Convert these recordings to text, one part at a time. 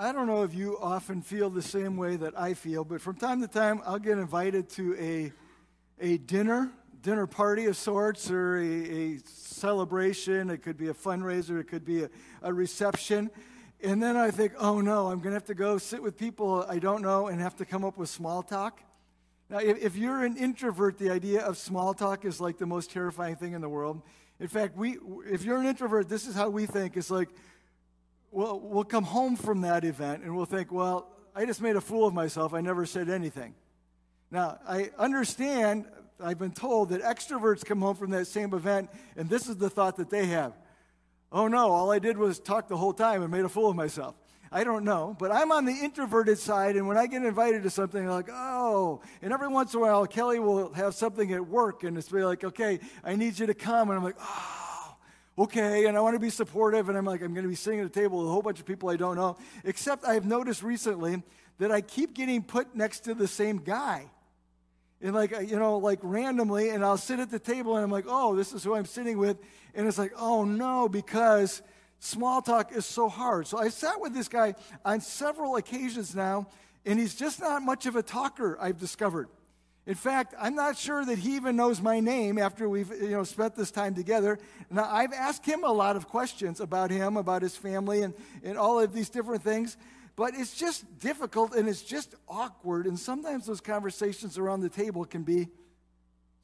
I don't know if you often feel the same way that I feel, but from time to time I'll get invited to a, a dinner, dinner party of sorts, or a, a celebration. It could be a fundraiser, it could be a, a reception. And then I think, oh no, I'm going to have to go sit with people I don't know and have to come up with small talk. Now, if, if you're an introvert, the idea of small talk is like the most terrifying thing in the world. In fact, we, if you're an introvert, this is how we think. It's like, well, we'll come home from that event and we'll think, well, I just made a fool of myself. I never said anything. Now, I understand, I've been told that extroverts come home from that same event, and this is the thought that they have. Oh no, all I did was talk the whole time and made a fool of myself. I don't know, but I'm on the introverted side, and when I get invited to something, I'm like, oh. And every once in a while, Kelly will have something at work, and it's be like, okay, I need you to come. And I'm like, oh okay, and I want to be supportive, and I'm like, I'm going to be sitting at a table with a whole bunch of people I don't know. Except I've noticed recently that I keep getting put next to the same guy. And like, uh, you know, like randomly, and I'll sit at the table and I'm like, oh, this is who I'm sitting with. And it's like, oh no, because small talk is so hard. So I sat with this guy on several occasions now, and he's just not much of a talker, I've discovered. In fact, I'm not sure that he even knows my name after we've you know, spent this time together. Now, I've asked him a lot of questions about him, about his family, and, and all of these different things. But it's just difficult and it's just awkward. And sometimes those conversations around the table can be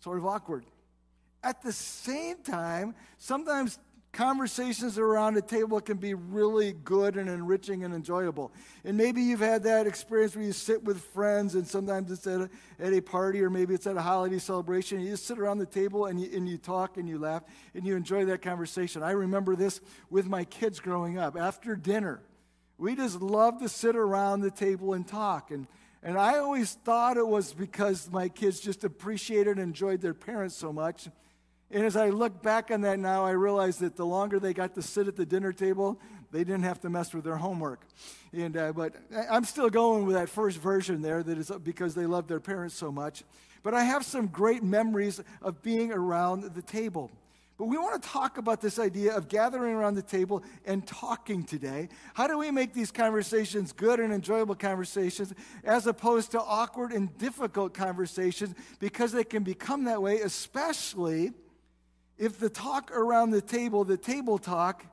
sort of awkward. At the same time, sometimes conversations around a table can be really good and enriching and enjoyable. And maybe you've had that experience where you sit with friends, and sometimes it's at a, at a party or maybe it's at a holiday celebration. You just sit around the table and you, and you talk and you laugh and you enjoy that conversation. I remember this with my kids growing up. After dinner, we just loved to sit around the table and talk. And and I always thought it was because my kids just appreciated and enjoyed their parents so much. And as I look back on that now, I realize that the longer they got to sit at the dinner table, they didn't have to mess with their homework. And, uh, but I'm still going with that first version there that is because they love their parents so much. But I have some great memories of being around the table. But we want to talk about this idea of gathering around the table and talking today. How do we make these conversations good and enjoyable conversations as opposed to awkward and difficult conversations because they can become that way, especially if the talk around the table, the table talk,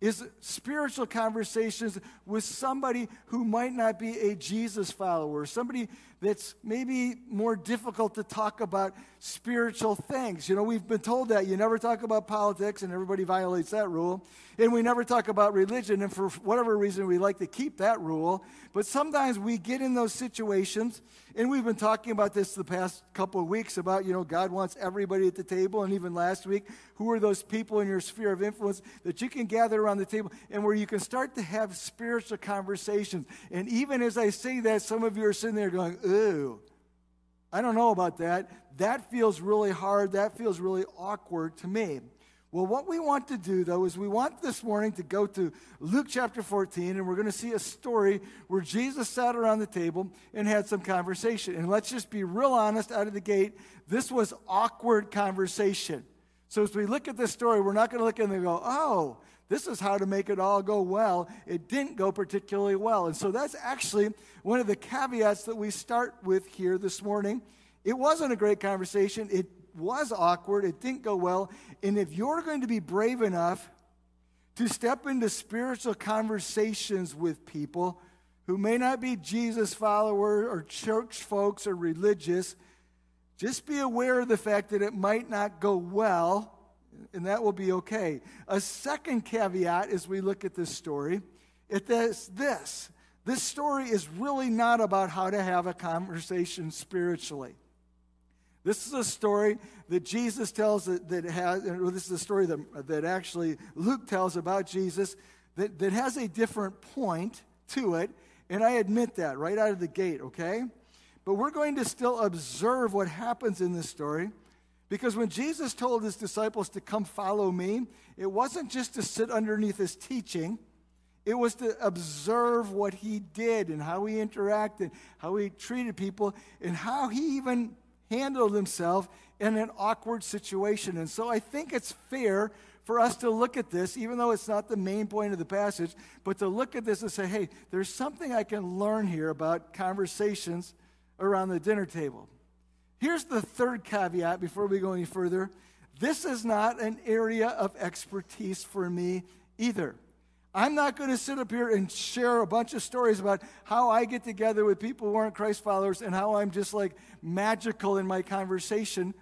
is spiritual conversations with somebody who might not be a Jesus follower, somebody that's maybe more difficult to talk about spiritual things. You know, we've been told that you never talk about politics, and everybody violates that rule. And we never talk about religion, and for whatever reason, we like to keep that rule. But sometimes we get in those situations, and we've been talking about this the past couple of weeks about, you know, God wants everybody at the table. And even last week, who are those people in your sphere of influence that you can gather around the table and where you can start to have spiritual conversations. And even as I say that, some of you are sitting there going, ooh. I don't know about that. That feels really hard. That feels really awkward to me. Well, what we want to do, though, is we want this morning to go to Luke chapter 14, and we're going to see a story where Jesus sat around the table and had some conversation. And let's just be real honest out of the gate this was awkward conversation. So as we look at this story, we're not going to look at it and go, oh, this is how to make it all go well. It didn't go particularly well. And so that's actually one of the caveats that we start with here this morning. It wasn't a great conversation. It was awkward. It didn't go well. And if you're going to be brave enough to step into spiritual conversations with people who may not be Jesus followers or church folks or religious, just be aware of the fact that it might not go well and that will be okay. A second caveat as we look at this story it is this this story is really not about how to have a conversation spiritually. This is a story that Jesus tells that, that has, this is a story that, that actually Luke tells about Jesus that, that has a different point to it. And I admit that right out of the gate, okay? But we're going to still observe what happens in this story. Because when Jesus told his disciples to come follow me, it wasn't just to sit underneath his teaching, it was to observe what he did and how he interacted, how he treated people, and how he even handled himself in an awkward situation. And so I think it's fair for us to look at this, even though it's not the main point of the passage, but to look at this and say, hey, there's something I can learn here about conversations around the dinner table. Here's the third caveat before we go any further this is not an area of expertise for me either. I'm not going to sit up here and share a bunch of stories about how I get together with people who aren't Christ followers and how I'm just like magical in my conversation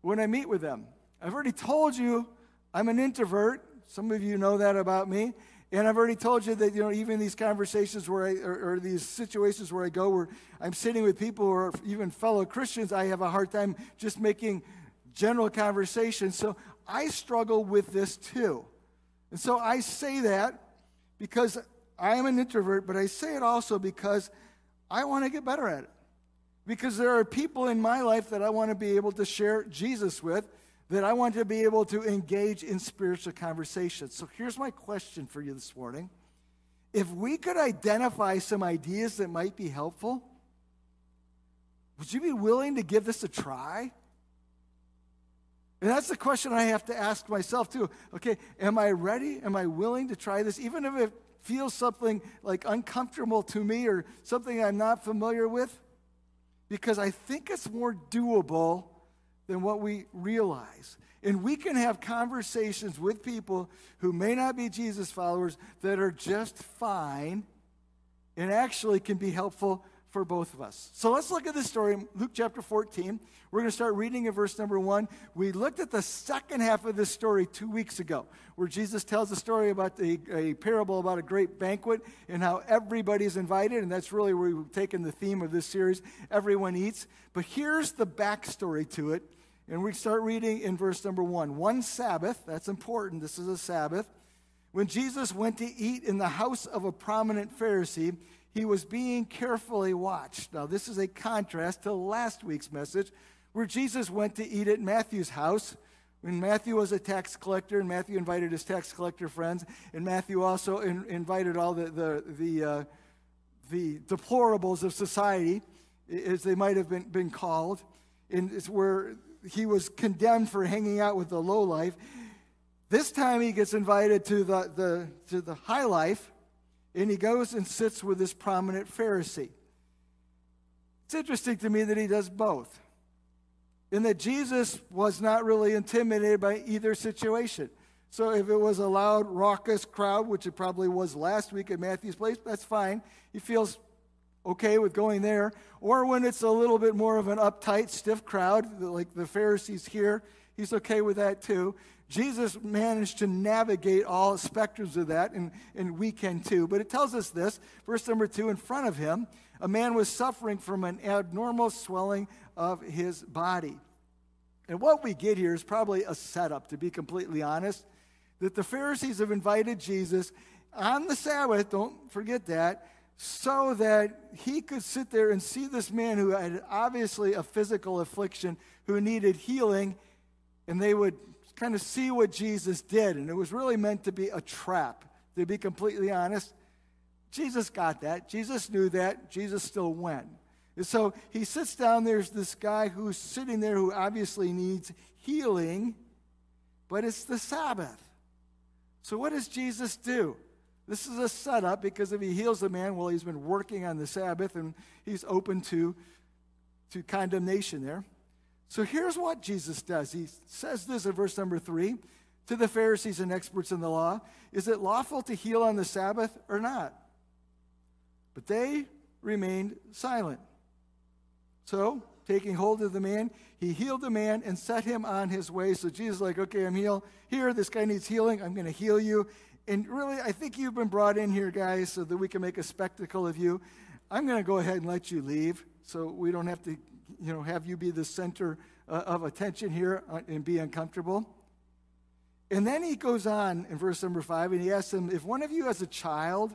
when I meet with them. I've already told you I'm an introvert. Some of you know that about me. And I've already told you that, you know, even these conversations where I, or, or, these situations where I go where I'm sitting with people are even fellow Christians, I have a hard time just making general conversation. So I struggle with this too. And so I say that because I am an introvert, but I say it also because I want to get better at it. Because there are people in my life that I want to be able to share Jesus with, that I want to be able to engage in spiritual conversations. So here's my question for you this morning. If we could identify some ideas that might be helpful, would you be willing to give this a try? And that's the question I have to ask myself too. Okay, am I ready? Am I willing to try this? Even if it feels something like uncomfortable to me or something I'm not familiar with? Because I think it's more doable than what we realize. And we can have conversations with people who may not be Jesus followers that are just fine and actually can be helpful for both of us. So let's look at this story, Luke chapter 14. We're going to start reading in verse number one. We looked at the second half of this story two weeks ago, where Jesus tells a story about the, a parable about a great banquet and how everybody's invited. And that's really where we've taken the theme of this series everyone eats. But here's the backstory to it. And we start reading in verse number one. One Sabbath, that's important, this is a Sabbath. When Jesus went to eat in the house of a prominent Pharisee, he was being carefully watched. Now, this is a contrast to last week's message where Jesus went to eat at Matthew's house. When Matthew was a tax collector, and Matthew invited his tax collector friends, and Matthew also in, invited all the, the, the, uh, the deplorables of society, as they might have been, been called, and it's where he was condemned for hanging out with the low life. This time he gets invited to the, the, to the high life, and he goes and sits with this prominent Pharisee. It's interesting to me that he does both, and that Jesus was not really intimidated by either situation. So if it was a loud, raucous crowd, which it probably was last week at Matthew's place, that's fine. He feels okay with going there. Or when it's a little bit more of an uptight, stiff crowd, like the Pharisees here, he's okay with that too. Jesus managed to navigate all spectrums of that, and, and we can too. But it tells us this verse number two in front of him, a man was suffering from an abnormal swelling of his body. And what we get here is probably a setup, to be completely honest, that the Pharisees have invited Jesus on the Sabbath, don't forget that, so that he could sit there and see this man who had obviously a physical affliction, who needed healing, and they would kind of see what Jesus did. And it was really meant to be a trap, to be completely honest. Jesus got that. Jesus knew that. Jesus still went. And so he sits down. There's this guy who's sitting there who obviously needs healing, but it's the Sabbath. So what does Jesus do? This is a setup because if he heals a man, well, he's been working on the Sabbath and he's open to, to condemnation there. So here's what Jesus does. He says this in verse number three to the Pharisees and experts in the law Is it lawful to heal on the Sabbath or not? But they remained silent. So, taking hold of the man, he healed the man and set him on his way. So Jesus like, okay, I'm healed. Here, this guy needs healing. I'm going to heal you. And really, I think you've been brought in here, guys, so that we can make a spectacle of you. I'm going to go ahead and let you leave so we don't have to you know, have you be the center uh, of attention here uh, and be uncomfortable. And then he goes on in verse number five and he asks them, If one of you has a child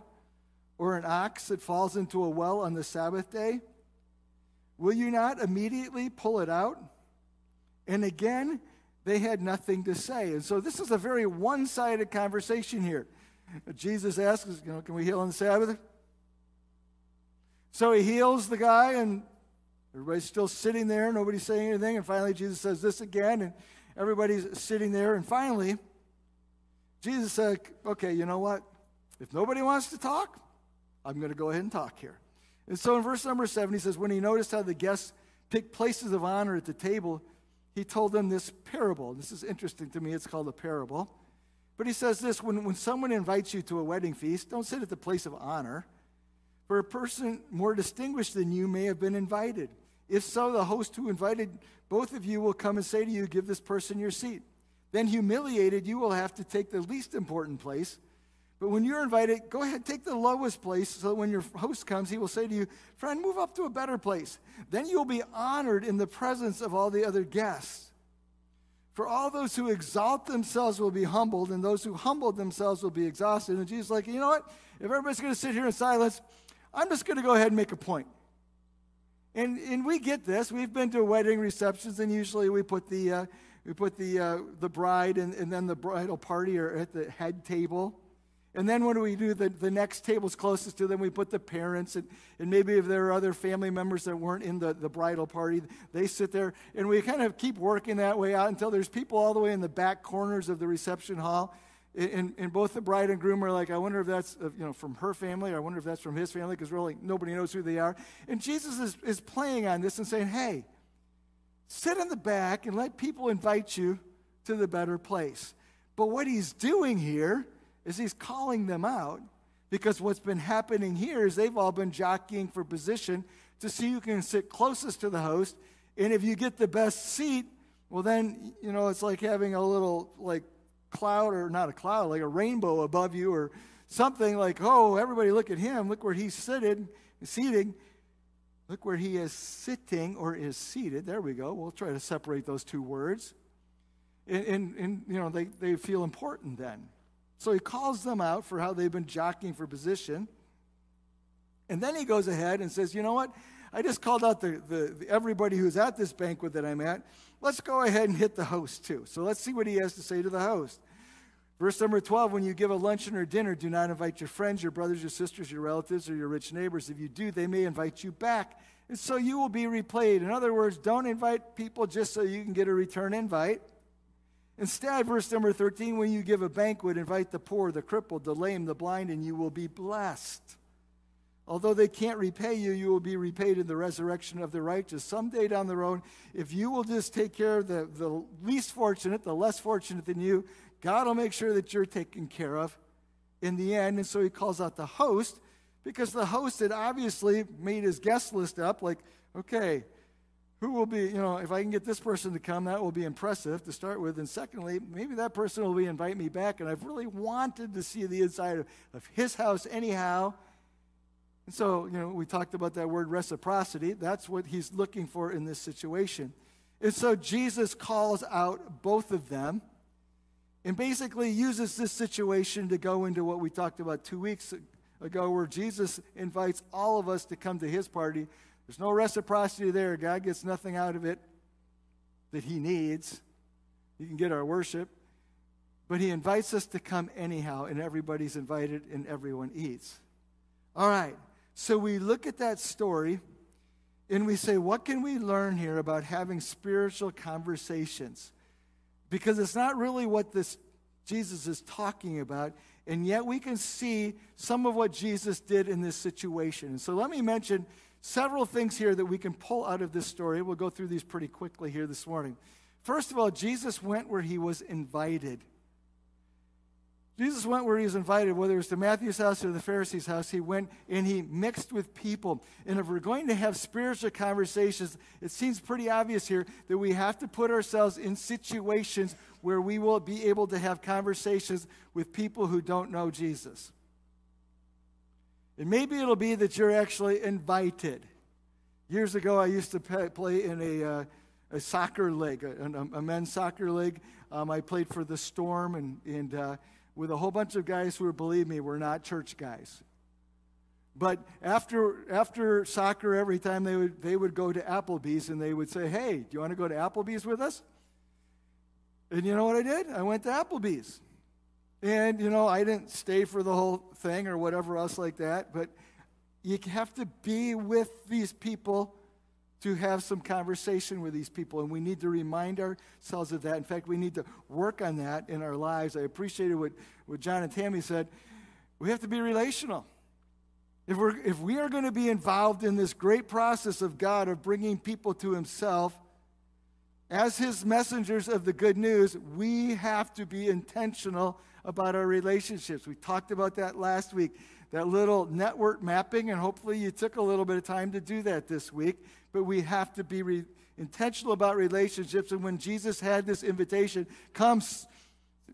or an ox that falls into a well on the Sabbath day, will you not immediately pull it out? And again, they had nothing to say. And so this is a very one sided conversation here. Jesus asks, you know, Can we heal on the Sabbath? So he heals the guy, and Everybody's still sitting there, nobody's saying anything, and finally Jesus says this again, and everybody's sitting there, and finally, Jesus said, Okay, you know what? If nobody wants to talk, I'm going to go ahead and talk here. And so in verse number seven, he says, When he noticed how the guests picked places of honor at the table, he told them this parable. This is interesting to me. It's called a parable. But he says this when, when someone invites you to a wedding feast, don't sit at the place of honor, for a person more distinguished than you may have been invited. If so, the host who invited both of you will come and say to you, Give this person your seat. Then, humiliated, you will have to take the least important place but when you're invited, go ahead, take the lowest place so that when your host comes, he will say to you, Friend, move up to a better place. Then you'll be honored in the presence of all the other guests. For all those who exalt themselves will be humbled, and those who humble themselves will be exhausted. And Jesus is like, You know what? If everybody's going to sit here in silence, I'm just going to go ahead and make a point. And, and we get this. We've been to wedding receptions, and usually we put the, uh, we put the, uh, the bride and, and then the bridal party are at the head table. And then when do we do the, the next tables closest to them? We put the parents, and, and maybe if there are other family members that weren't in the, the bridal party, they sit there. And we kind of keep working that way out until there's people all the way in the back corners of the reception hall. And, and both the bride and groom are like, I wonder if that's uh, you know, from her family, or I wonder if that's from his family, because really nobody knows who they are. And Jesus is, is playing on this and saying, hey, sit in the back and let people invite you to the better place. But what he's doing here is he's calling them out because what's been happening here is they've all been jockeying for position to see who can sit closest to the host. And if you get the best seat, well, then, you know, it's like having a little, like, cloud, or not a cloud, like a rainbow above you, or something like, oh, everybody look at him. Look where he's sitting, seating. Look where he is sitting or is seated. There we go. We'll try to separate those two words. And, and, and you know, they, they feel important then. So he calls them out for how they've been jockeying for position. And then he goes ahead and says, You know what? I just called out the, the, the, everybody who's at this banquet that I'm at. Let's go ahead and hit the host too. So let's see what he has to say to the host. Verse number 12 When you give a luncheon or dinner, do not invite your friends, your brothers, your sisters, your relatives, or your rich neighbors. If you do, they may invite you back. And so you will be replayed. In other words, don't invite people just so you can get a return invite. Instead, verse number 13, when you give a banquet, invite the poor, the crippled, the lame, the blind, and you will be blessed. Although they can't repay you, you will be repaid in the resurrection of the righteous. Someday down the road, if you will just take care of the, the least fortunate, the less fortunate than you, God will make sure that you're taken care of in the end. And so he calls out the host because the host had obviously made his guest list up like, okay, who will be, you know, if I can get this person to come, that will be impressive to start with. And secondly, maybe that person will be invite me back. And I've really wanted to see the inside of, of his house anyhow. And so, you know, we talked about that word reciprocity. That's what he's looking for in this situation. And so Jesus calls out both of them and basically uses this situation to go into what we talked about two weeks ago, where Jesus invites all of us to come to his party there's no reciprocity there. God gets nothing out of it that He needs. He can get our worship. But He invites us to come anyhow, and everybody's invited, and everyone eats. All right. So we look at that story and we say, what can we learn here about having spiritual conversations? Because it's not really what this Jesus is talking about, and yet we can see some of what Jesus did in this situation. And so let me mention several things here that we can pull out of this story. We'll go through these pretty quickly here this morning. First of all, Jesus went where he was invited. Jesus went where he was invited, whether it was to Matthew's house or the Pharisees' house. He went and he mixed with people. And if we're going to have spiritual conversations, it seems pretty obvious here that we have to put ourselves in situations where we will be able to have conversations with people who don't know Jesus. And maybe it'll be that you're actually invited. Years ago, I used to play in a, uh, a soccer league, a, a, men's soccer league. Um, I played for the Storm and, and uh, with a whole bunch of guys who, believe me, were not church guys. But after, after soccer, every time they would, they would go to Applebee's and they would say, Hey, do you want to go to Applebee's with us? And you know what I did? I went to Applebee's. And, you know, I didn't stay for the whole thing or whatever else like that, but you have to be with these people to have some conversation with these people, and we need to remind ourselves of that. In fact, we need to work on that in our lives. I appreciated what, what John and Tammy said. We have to be relational. If, we're, if we are going to be involved in this great process of God of bringing people to Himself, as His messengers of the good news, we have to be intentional about our relationships. We talked about that last week, that little network mapping, and hopefully you took a little bit of time to do that this week. But we have to be re- intentional about relationships. And when Jesus had this invitation, come,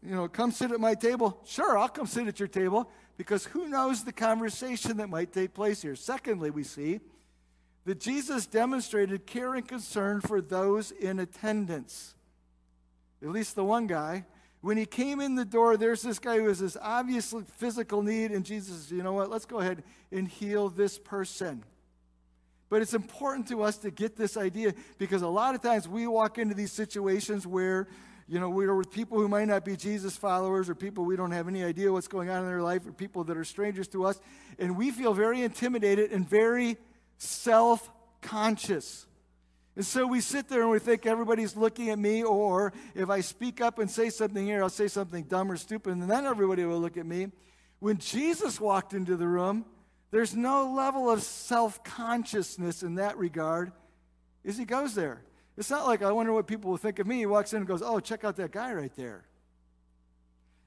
you know, come sit at my table. Sure, I'll come sit at your table because who knows the conversation that might take place here. Secondly, we see that Jesus demonstrated care and concern for those in attendance. At least the one guy. When he came in the door, there's this guy who has this obvious physical need, and Jesus says, You know what? Let's go ahead and heal this person. But it's important to us to get this idea because a lot of times we walk into these situations where you know, we're with people who might not be Jesus followers or people we don't have any idea what's going on in their life or people that are strangers to us. And we feel very intimidated and very self conscious. And so we sit there and we think everybody's looking at me, or if I speak up and say something here, I'll say something dumb or stupid, and then everybody will look at me. When Jesus walked into the room, there's no level of self consciousness in that regard as he goes there. It's not like I wonder what people will think of me. He walks in and goes, Oh, check out that guy right there.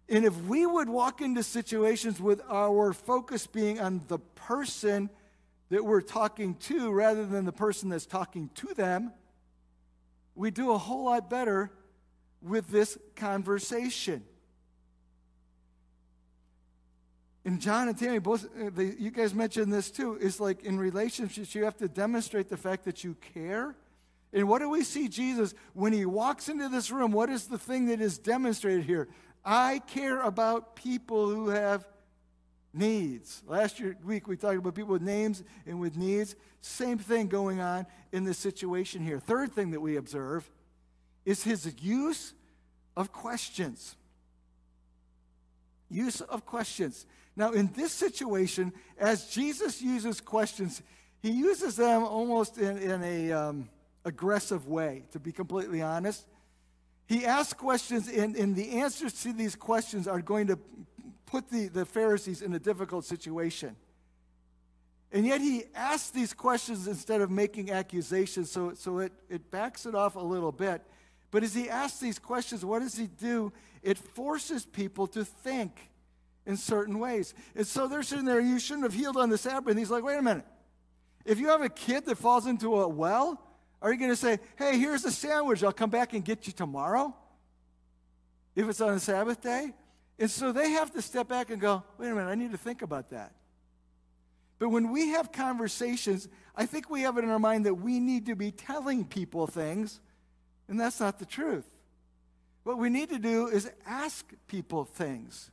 And if we would walk into situations with our focus being on the person that we're talking to rather than the person that's talking to them, we do a whole lot better with this conversation. And John and Tammy, both uh, they, you guys mentioned this too. Is like in relationships, you have to demonstrate the fact that you care and what do we see Jesus when he walks into this room? What is the thing that is demonstrated here? I care about people who have needs. Last year, week we talked about people with names and with needs. Same thing going on in this situation here. Third thing that we observe is his use of questions. Use of questions. Now, in this situation, as Jesus uses questions, he uses them almost in, in a. Um, aggressive way, to be completely honest. He asks questions, and, and the answers to these questions are going to put the, the Pharisees in a difficult situation. And yet he asks these questions instead of making accusations, so, so it, it backs it off a little bit. But as he asks these questions, what does he do? It forces people to think in certain ways. And so they're sitting there, you shouldn't have healed on the Sabbath. And he's like, wait a minute. If you have a kid that falls into a well, are you going to say, hey, here's a sandwich, I'll come back and get you tomorrow? If it's on a Sabbath day? And so they have to step back and go, wait a minute, I need to think about that. But when we have conversations, I think we have it in our mind that we need to be telling people things, and that's not the truth. What we need to do is ask people things.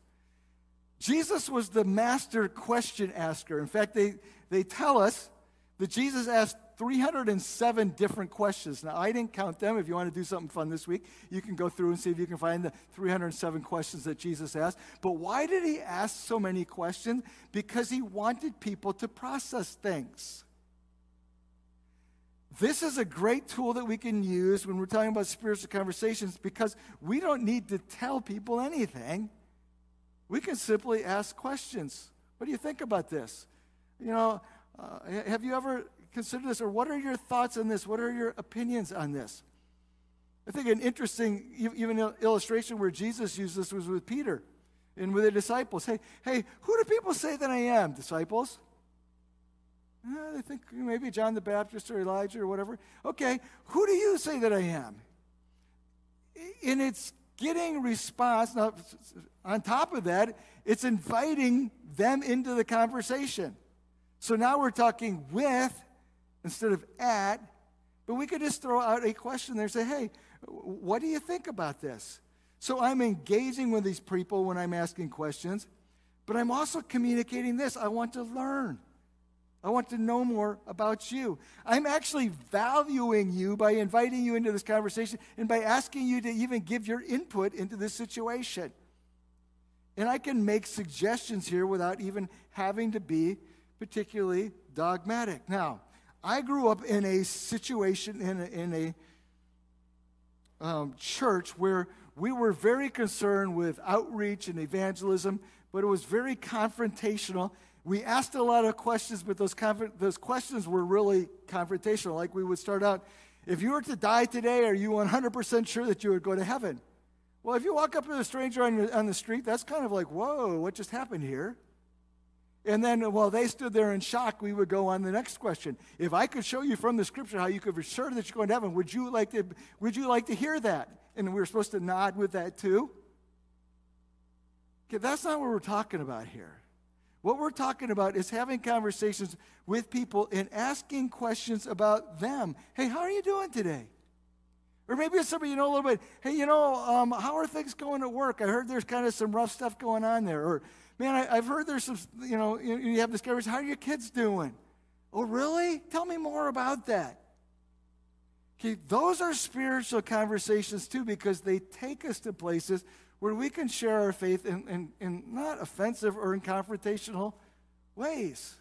Jesus was the master question asker. In fact, they, they tell us that Jesus asked 307 different questions. Now, I didn't count them. If you want to do something fun this week, you can go through and see if you can find the 307 questions that Jesus asked. But why did he ask so many questions? Because he wanted people to process things. This is a great tool that we can use when we're talking about spiritual conversations because we don't need to tell people anything. We can simply ask questions. What do you think about this? You know, uh, have you ever consider this, or what are your thoughts on this? What are your opinions on this? I think an interesting, even illustration where Jesus used this was with Peter and with the disciples. Hey, hey, who do people say that I am, disciples? Uh, they think maybe John the Baptist or Elijah or whatever. Okay, who do you say that I am? And it's getting response. Now, on top of that, it's inviting them into the conversation. So now we're talking with instead of at. But we could just throw out a question there and say, hey, what do you think about this? So I'm engaging with these people when I'm asking questions, but I'm also communicating this. I want to learn. I want to know more about you. I'm actually valuing you by inviting you into this conversation and by asking you to even give your input into this situation. And I can make suggestions here without even having to be particularly dogmatic. Now, I grew up in a situation, in a, in a um, church where we were very concerned with outreach and evangelism, but it was very confrontational. We asked a lot of questions, but those, those questions were really confrontational. Like we would start out, if you were to die today, are you 100% sure that you would go to heaven? Well, if you walk up to a stranger on, your, on the street, that's kind of like, whoa, what just happened here? And then while they stood there in shock, we would go on the next question. If I could show you from the scripture how you could be sure that you're going to heaven, would you like to, would you like to hear that? And we were supposed to nod with that too. Okay, that's not what we're talking about here. What we're talking about is having conversations with people and asking questions about them. Hey, how are you doing today? Or maybe it's somebody you know a little bit. Hey, you know, um, how are things going at work? I heard there's kind of some rough stuff going on there. Or, man, I, have heard there's some, you know, you, you have discoveries. How are your kids doing? Oh, really? Tell me more about that. Okay, those are spiritual conversations too because they take us to places where we can share our faith in, in, in not offensive or in confrontational ways.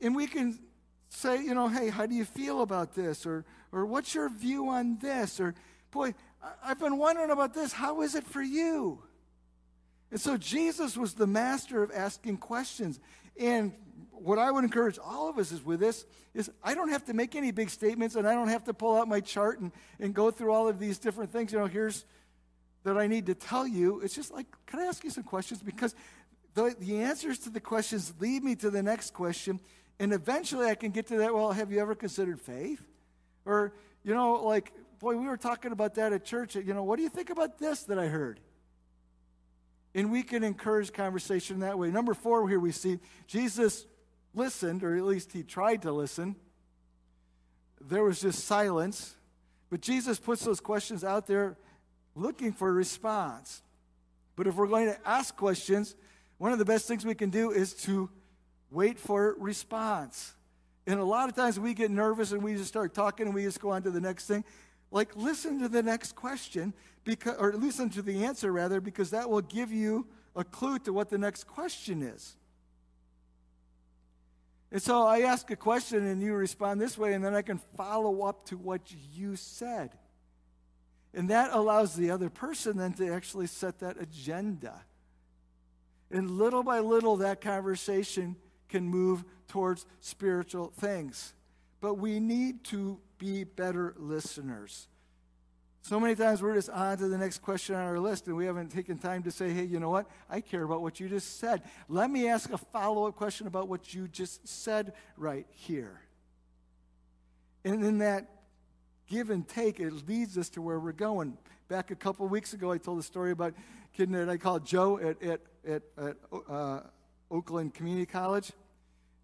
And we can say, you know, hey, how do you feel about this? Or, or what's your view on this? Or, boy, I've been wondering about this. How is it for you? And so Jesus was the master of asking questions. And what I would encourage all of us is with this is I don't have to make any big statements and I don't have to pull out my chart and, and go through all of these different things. You know, here's that I need to tell you. It's just like, can I ask you some questions? Because the, the answers to the questions lead me to the next question. And eventually I can get to that. Well, have you ever considered faith? Or, you know, like, boy, we were talking about that at church. You know, what do you think about this that I heard? And we can encourage conversation that way. Number four, here we see Jesus listened, or at least he tried to listen. There was just silence. But Jesus puts those questions out there looking for a response. But if we're going to ask questions, one of the best things we can do is to wait for response. And a lot of times we get nervous and we just start talking and we just go on to the next thing. Like, listen to the next question, because, or listen to the answer rather, because that will give you a clue to what the next question is. And so I ask a question and you respond this way, and then I can follow up to what you said. And that allows the other person then to actually set that agenda. And little by little, that conversation can move towards spiritual things. But we need to be better listeners. So many times we're just on to the next question on our list and we haven't taken time to say, hey, you know what? I care about what you just said. Let me ask a follow up question about what you just said right here. And in that give and take, it leads us to where we're going. Back a couple weeks ago, I told a story about a kid that I called Joe at, at, at, at uh, Oakland Community College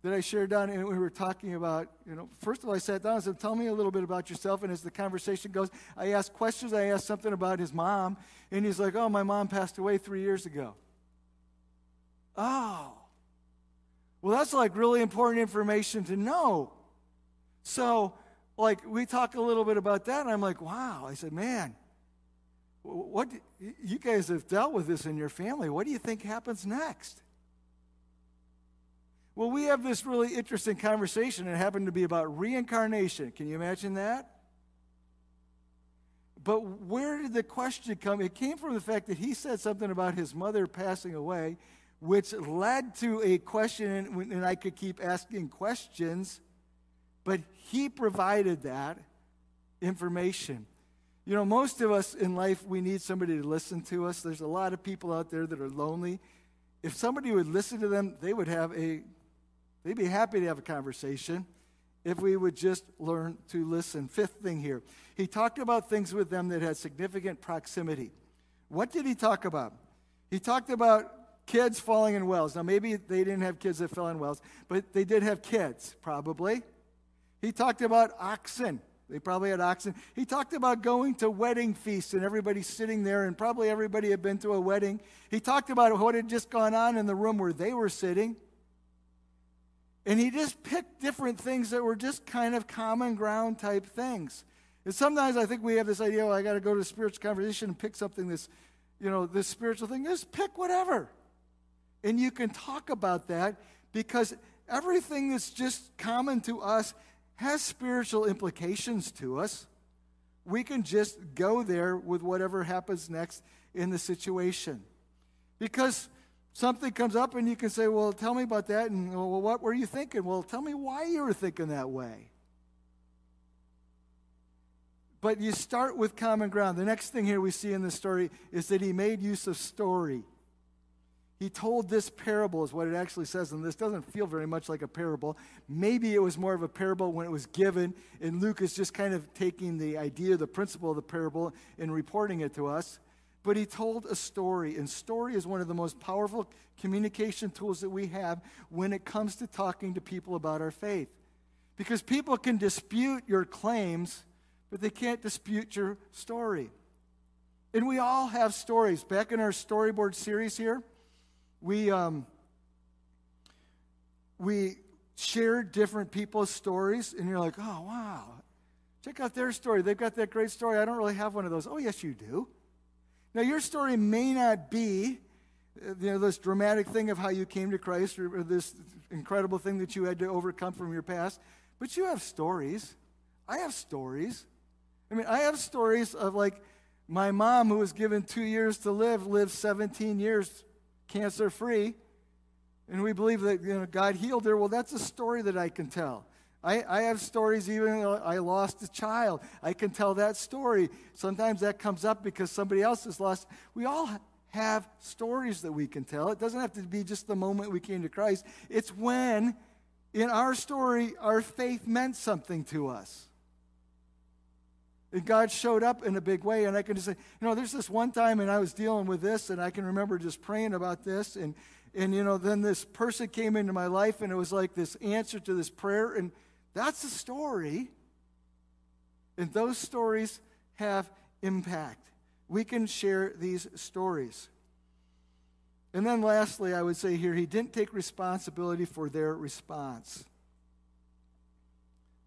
that I shared down, and we were talking about, you know, first of all, I sat down and said, Tell me a little bit about yourself. And as the conversation goes, I asked questions. I asked something about his mom, and he's like, Oh, my mom passed away three years ago. Oh. Well, that's like really important information to know. So, like, we talk a little bit about that, and I'm like, Wow. I said, Man, what you guys have dealt with this in your family. What do you think happens next? Well, we have this really interesting conversation. It happened to be about reincarnation. Can you imagine that? But where did the question come? It came from the fact that he said something about his mother passing away, which led to a question, and I could keep asking questions, but he provided that information. You know, most of us in life, we need somebody to listen to us. There's a lot of people out there that are lonely. If somebody would listen to them, they would have a They'd be happy to have a conversation if we would just learn to listen. Fifth thing here, he talked about things with them that had significant proximity. What did he talk about? He talked about kids falling in wells. Now, maybe they didn't have kids that fell in wells, but they did have kids, probably. He talked about oxen. They probably had oxen. He talked about going to wedding feasts and everybody sitting there, and probably everybody had been to a wedding. He talked about what had just gone on in the room where they were sitting. And he just picked different things that were just kind of common ground type things. And sometimes I think we have this idea, well, I got to go to a spiritual conversation and pick something this, you know, this spiritual thing. Just pick whatever. And you can talk about that because everything that's just common to us has spiritual implications to us. We can just go there with whatever happens next in the situation. Because something comes up and you can say, Well, tell me about that. And, Well, what were you thinking? Well, tell me why you were thinking that way. But you start with common ground. The next thing here we see in the story is that he made use of story. He told this parable, is what it actually says, and this doesn't feel very much like a parable. Maybe it was more of a parable when it was given, and Luke is just kind of taking the idea, the principle of the parable, and reporting it to us. But he told a story, and story is one of the most powerful communication tools that we have when it comes to talking to people about our faith. Because people can dispute your claims, but they can't dispute your story. And we all have stories. Back in our storyboard series here, we, um, we share different people's stories, and you're like, oh, wow. Check out their story. They've got that great story. I don't really have one of those. Oh, yes, you do. Now, your story may not be uh, you know, this dramatic thing of how you came to Christ or, or this incredible thing that you had to overcome from your past, but you have stories. I have stories. I mean, I have stories of like my mom, who was given two years to live, lived 17 years cancer free. And we believe that you know, God healed her. Well, that's a story that I can tell. I, I have stories, even I lost a child. I can tell that story. Sometimes that comes up because somebody else has lost. We all have stories that we can tell. It doesn't have to be just the moment we came to Christ, it's when in our story our faith meant something to us. And God showed up in a big way. And I can just say, you know, there's this one time and I was dealing with this, and I can remember just praying about this. And, and you know, then this person came into my life, and it was like this answer to this prayer. And that's a story. And those stories have impact. We can share these stories. And then lastly, I would say here, he didn't take responsibility for their response.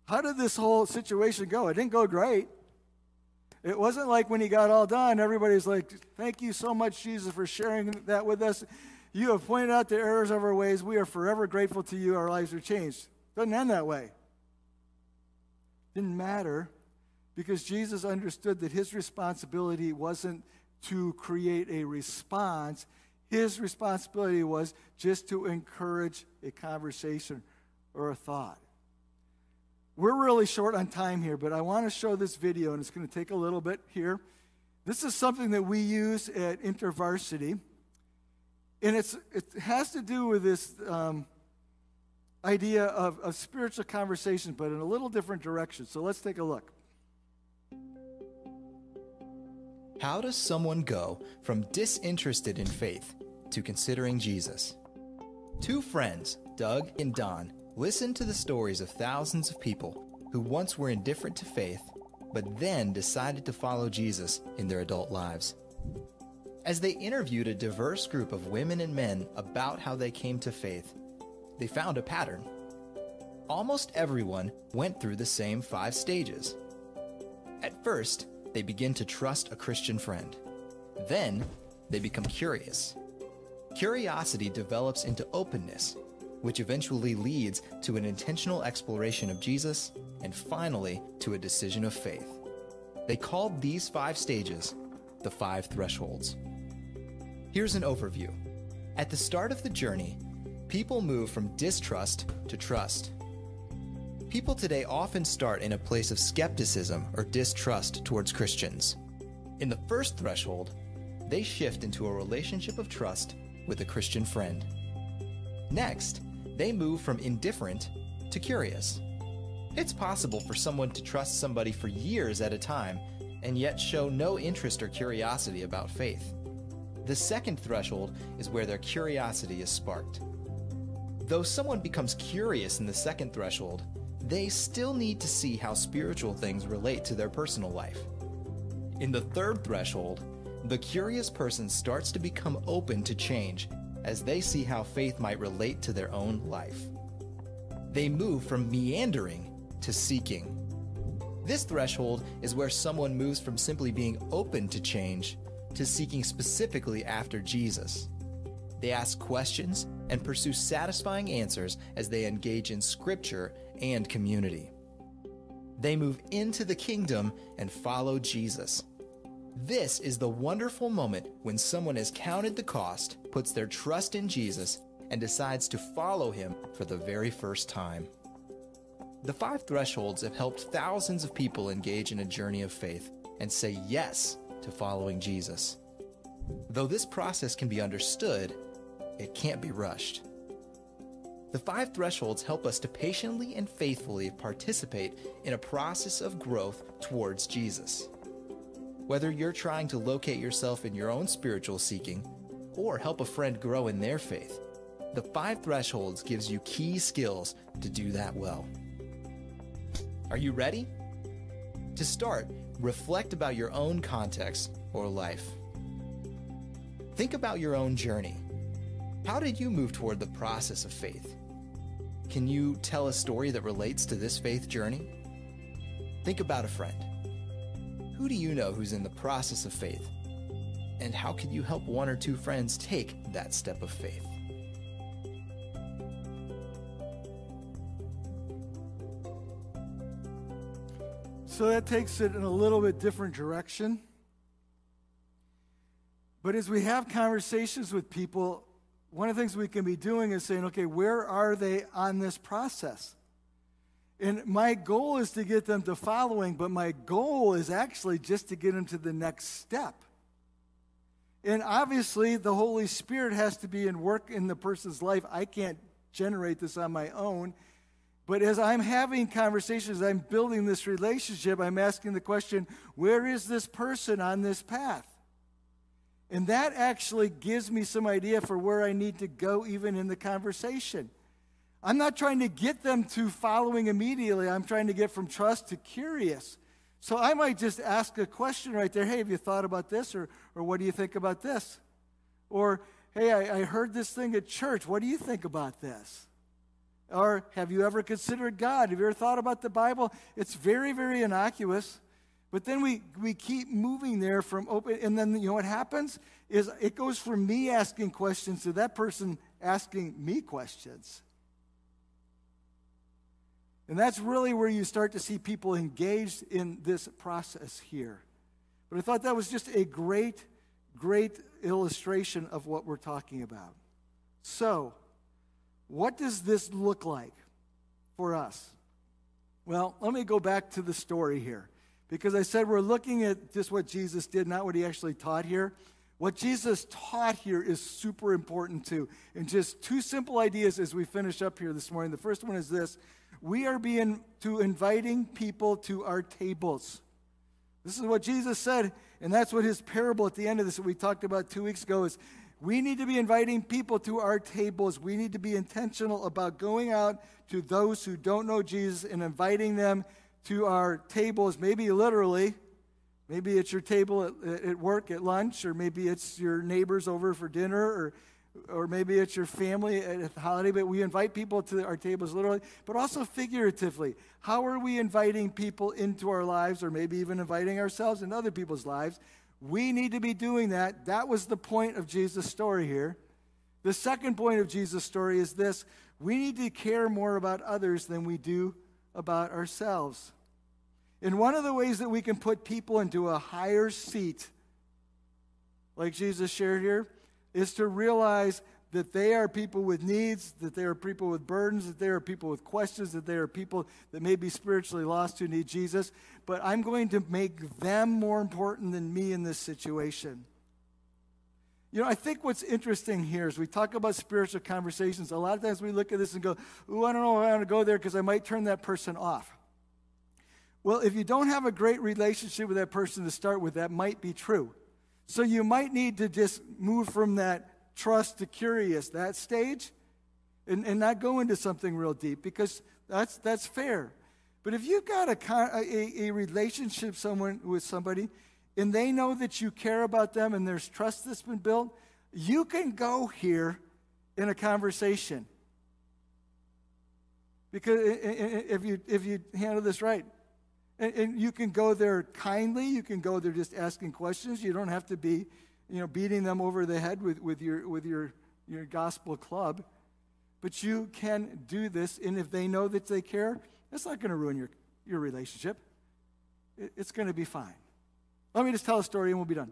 How did this whole situation go? It didn't go great. It wasn't like when he got all done, everybody's like, Thank you so much, Jesus, for sharing that with us. You have pointed out the errors of our ways. We are forever grateful to you. Our lives are changed. Doesn't end that way. Didn't matter because Jesus understood that his responsibility wasn't to create a response, his responsibility was just to encourage a conversation or a thought. We're really short on time here, but I want to show this video, and it's going to take a little bit here. This is something that we use at InterVarsity, and it's, it has to do with this um, idea of, of spiritual conversation, but in a little different direction. So let's take a look. How does someone go from disinterested in faith to considering Jesus? Two friends, Doug and Don, listened to the stories of thousands of people who once were indifferent to faith, but then decided to follow Jesus in their adult lives. As they interviewed a diverse group of women and men about how they came to faith, they found a pattern. Almost everyone went through the same five stages. At first, they begin to trust a Christian friend. Then, they become curious. Curiosity develops into openness which eventually leads to an intentional exploration of Jesus and finally to a decision of faith. They called these five stages the five thresholds. Here's an overview. At the start of the journey, people move from distrust to trust. People today often start in a place of skepticism or distrust towards Christians. In the first threshold, they shift into a relationship of trust with a Christian friend. Next, they move from indifferent to curious. It's possible for someone to trust somebody for years at a time and yet show no interest or curiosity about faith. The second threshold is where their curiosity is sparked. Though someone becomes curious in the second threshold, they still need to see how spiritual things relate to their personal life. In the third threshold, the curious person starts to become open to change as they see how faith might relate to their own life. They move from meandering to seeking. This threshold is where someone moves from simply being open to change to seeking specifically after Jesus. They ask questions and pursue satisfying answers as they engage in scripture and community. They move into the kingdom and follow Jesus. This is the wonderful moment when someone has counted the cost, puts their trust in Jesus, and decides to follow him for the very first time. The five thresholds have helped thousands of people engage in a journey of faith and say yes to following Jesus. Though this process can be understood, it can't be rushed. The five thresholds help us to patiently and faithfully participate in a process of growth towards Jesus. Whether you're trying to locate yourself in your own spiritual seeking or help a friend grow in their faith, the five thresholds gives you key skills to do that well. Are you ready? To start, reflect about your own context or life. Think about your own journey. How did you move toward the process of faith? Can you tell a story that relates to this faith journey? Think about a friend. Who do you know who's in the process of faith? And how can you help one or two friends take that step of faith? So that takes it in a little bit different direction. But as we have conversations with people, one of the things we can be doing is saying, okay, where are they on this process? And my goal is to get them to following, but my goal is actually just to get them to the next step. And obviously, the Holy Spirit has to be in work in the person's life. I can't generate this on my own. But as I'm having conversations, I'm building this relationship, I'm asking the question where is this person on this path? And that actually gives me some idea for where I need to go, even in the conversation. I'm not trying to get them to following immediately, I'm trying to get from trust to curious. So I might just ask a question right there hey, have you thought about this? Or, or what do you think about this? Or, hey, I, I heard this thing at church. What do you think about this? Or have you ever considered God? Have you ever thought about the Bible? It's very, very innocuous. But then we, we keep moving there from open, and then you know what happens? Is it goes from me asking questions to that person asking me questions. And that's really where you start to see people engaged in this process here. But I thought that was just a great, great illustration of what we're talking about. So, what does this look like for us? Well, let me go back to the story here. Because I said we're looking at just what Jesus did, not what he actually taught here. What Jesus taught here is super important too. And just two simple ideas as we finish up here this morning. The first one is this we are being to inviting people to our tables. This is what Jesus said, and that's what his parable at the end of this that we talked about two weeks ago is we need to be inviting people to our tables. We need to be intentional about going out to those who don't know Jesus and inviting them to our tables, maybe literally. Maybe it's your table at, at work at lunch, or maybe it's your neighbors over for dinner, or, or maybe it's your family at a holiday. But we invite people to our tables literally, but also figuratively. How are we inviting people into our lives, or maybe even inviting ourselves into other people's lives? We need to be doing that. That was the point of Jesus' story here. The second point of Jesus' story is this we need to care more about others than we do about ourselves. And one of the ways that we can put people into a higher seat, like Jesus shared here, is to realize that they are people with needs, that they are people with burdens, that they are people with questions, that they are people that may be spiritually lost who need Jesus. But I'm going to make them more important than me in this situation. You know, I think what's interesting here is we talk about spiritual conversations. A lot of times we look at this and go, Ooh, I don't know if I want to go there because I might turn that person off. Well, if you don't have a great relationship with that person to start with, that might be true. So you might need to just move from that trust to curious, that stage, and, and not go into something real deep because that's, that's fair. But if you've got a, a, a relationship someone, with somebody and they know that you care about them and there's trust that's been built, you can go here in a conversation. Because if you, if you handle this right, and, you can go there kindly, you can go there just asking questions. You don't have to be, you know, beating them over the head with, with, your, with your your gospel club, but you can do this. And if they know that they care, it's not going to ruin your, your relationship. It, it's going to be fine. Let me just tell a story and we'll be done.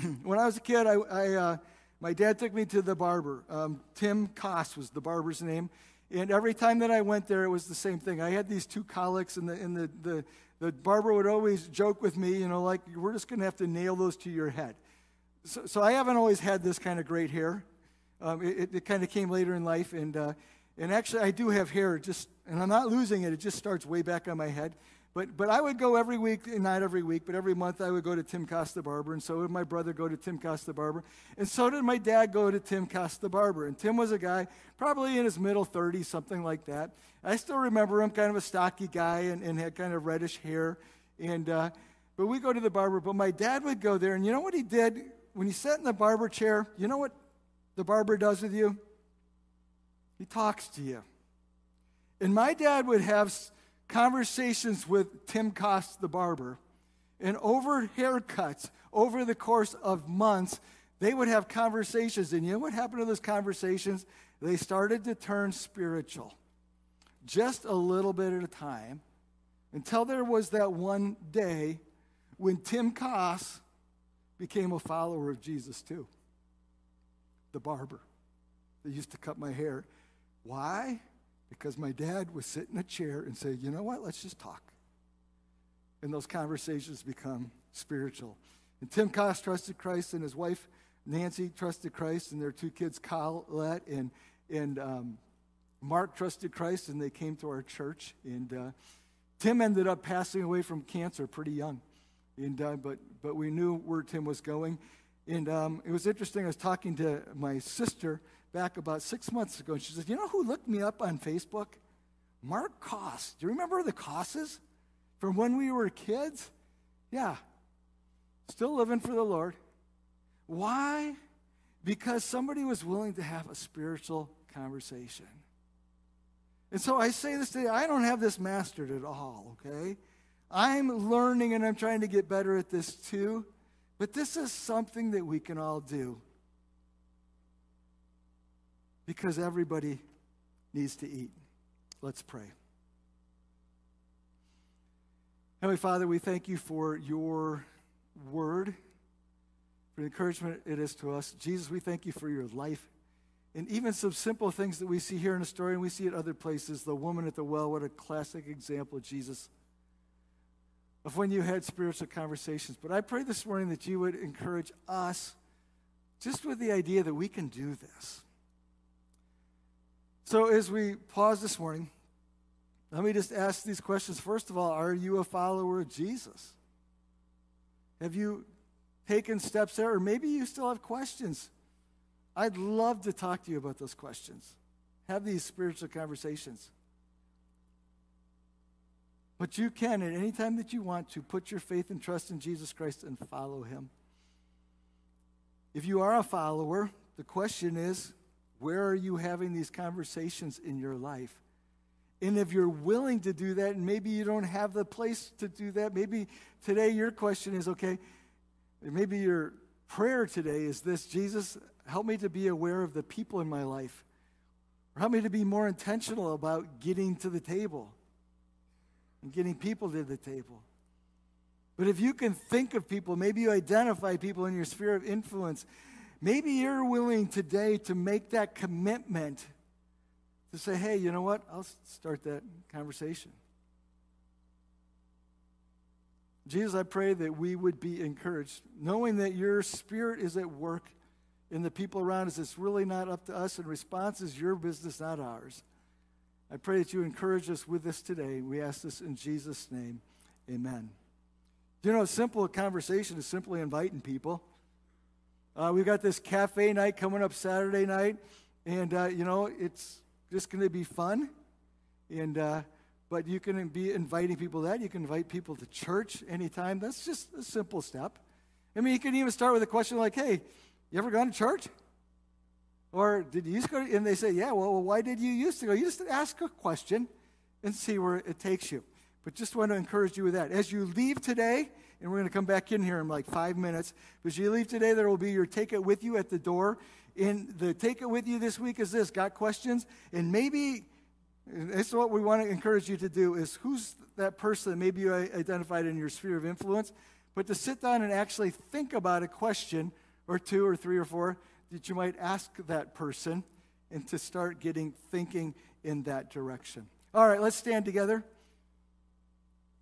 when I was a kid, I, I uh, my dad took me to the barber. Um, Tim Koss was the barber's name. And every time that I went there, it was the same thing. I had these two colics, and the, and the, the, the barber would always joke with me, you know, like, we're just going to have to nail those to your head. So, so I haven't always had this kind of great hair. Um, it, it kind of came later in life. And, uh, and actually, I do have hair, just, and I'm not losing it. It just starts way back on my head. But, but I would go every week, not every week, but every month I would go to Tim Costa Barber, and so would my brother go to Tim Costa Barber, and so did my dad go to Tim Costa Barber. And Tim was a guy probably in his middle 30s, something like that. I still remember him, kind of a stocky guy, and, and had kind of reddish hair. And uh, but we go to the barber. But my dad would go there, and you know what he did when he sat in the barber chair? You know what the barber does with you? He talks to you. And my dad would have conversations with Tim Koss, the barber, and over haircuts, over the course of months, they would have conversations. And you know what happened to those conversations? They started to turn spiritual, just a little bit at a time, until there was that one day when Tim Koss became a follower of Jesus too. The barber that used to cut my hair. Why? Because my dad would sit in a chair and say, you know what, let's just talk. And those conversations become spiritual. And Tim Koss trusted Christ, and his wife Nancy trusted Christ, and their two kids, Colette and, and um, Mark, trusted Christ, and they came to our church. And uh, Tim ended up passing away from cancer pretty young. And, uh, but, but we knew where Tim was going. And um, it was interesting. I was talking to my sister back about six months ago, and she said, You know who looked me up on Facebook? Mark Koss. Do you remember the Kosses from when we were kids? Yeah. Still living for the Lord. Why? Because somebody was willing to have a spiritual conversation. And so I say this today I don't have this mastered at all, okay? I'm learning and I'm trying to get better at this too. But this is something that we can all do because everybody needs to eat. Let's pray. Heavenly Father, we thank you for your word, for the encouragement it is to us. Jesus, we thank you for your life. And even some simple things that we see here in the story and we see at other places. The woman at the well, what a classic example, Jesus, of when you had spiritual conversations. But I pray this morning that you would encourage us just with the idea that we can do this. So, as we pause this morning, let me just ask these questions. First of all, are you a follower of Jesus? Have you taken steps there? Or maybe you still have questions. I'd love to talk to you about those questions. Have these spiritual conversations. But you can, at any time that you want to, put your faith and trust in Jesus Christ and follow him. If you are a follower, the question is where are you having these conversations in your life? And if you're willing to do that, and maybe you don't have the place to do that, maybe today your question is okay, maybe your prayer today is this Jesus, help me to be aware of the people in my life. Or help me to be more intentional about getting to the table and getting people to the table. But if you can think of people, maybe you identify people in your sphere of influence Maybe you're willing today to make that commitment to say, hey, you know what? I'll start that conversation. Jesus, I pray that we would be encouraged, knowing that your spirit is at work in the people around us. It's really not up to us, and response is your business, not ours. I pray that you encourage us with this today. We ask this in Jesus' name. Amen. You know, a simple conversation is simply inviting people. Uh, we've got this cafe night coming up Saturday night, and uh, you know it's just going to be fun. And uh, but you can be inviting people that you can invite people to church anytime. That's just a simple step. I mean, you can even start with a question like, "Hey, you ever gone to church?" Or did you used to go? And they say, "Yeah." Well, why did you used to go? You just ask a question and see where it takes you. But just want to encourage you with that. As you leave today, and we're going to come back in here in like five minutes. But as you leave today, there will be your take it with you at the door. And the take it with you this week is this got questions? And maybe that's what we want to encourage you to do is who's that person that maybe you identified in your sphere of influence, but to sit down and actually think about a question or two or three or four that you might ask that person and to start getting thinking in that direction. All right, let's stand together.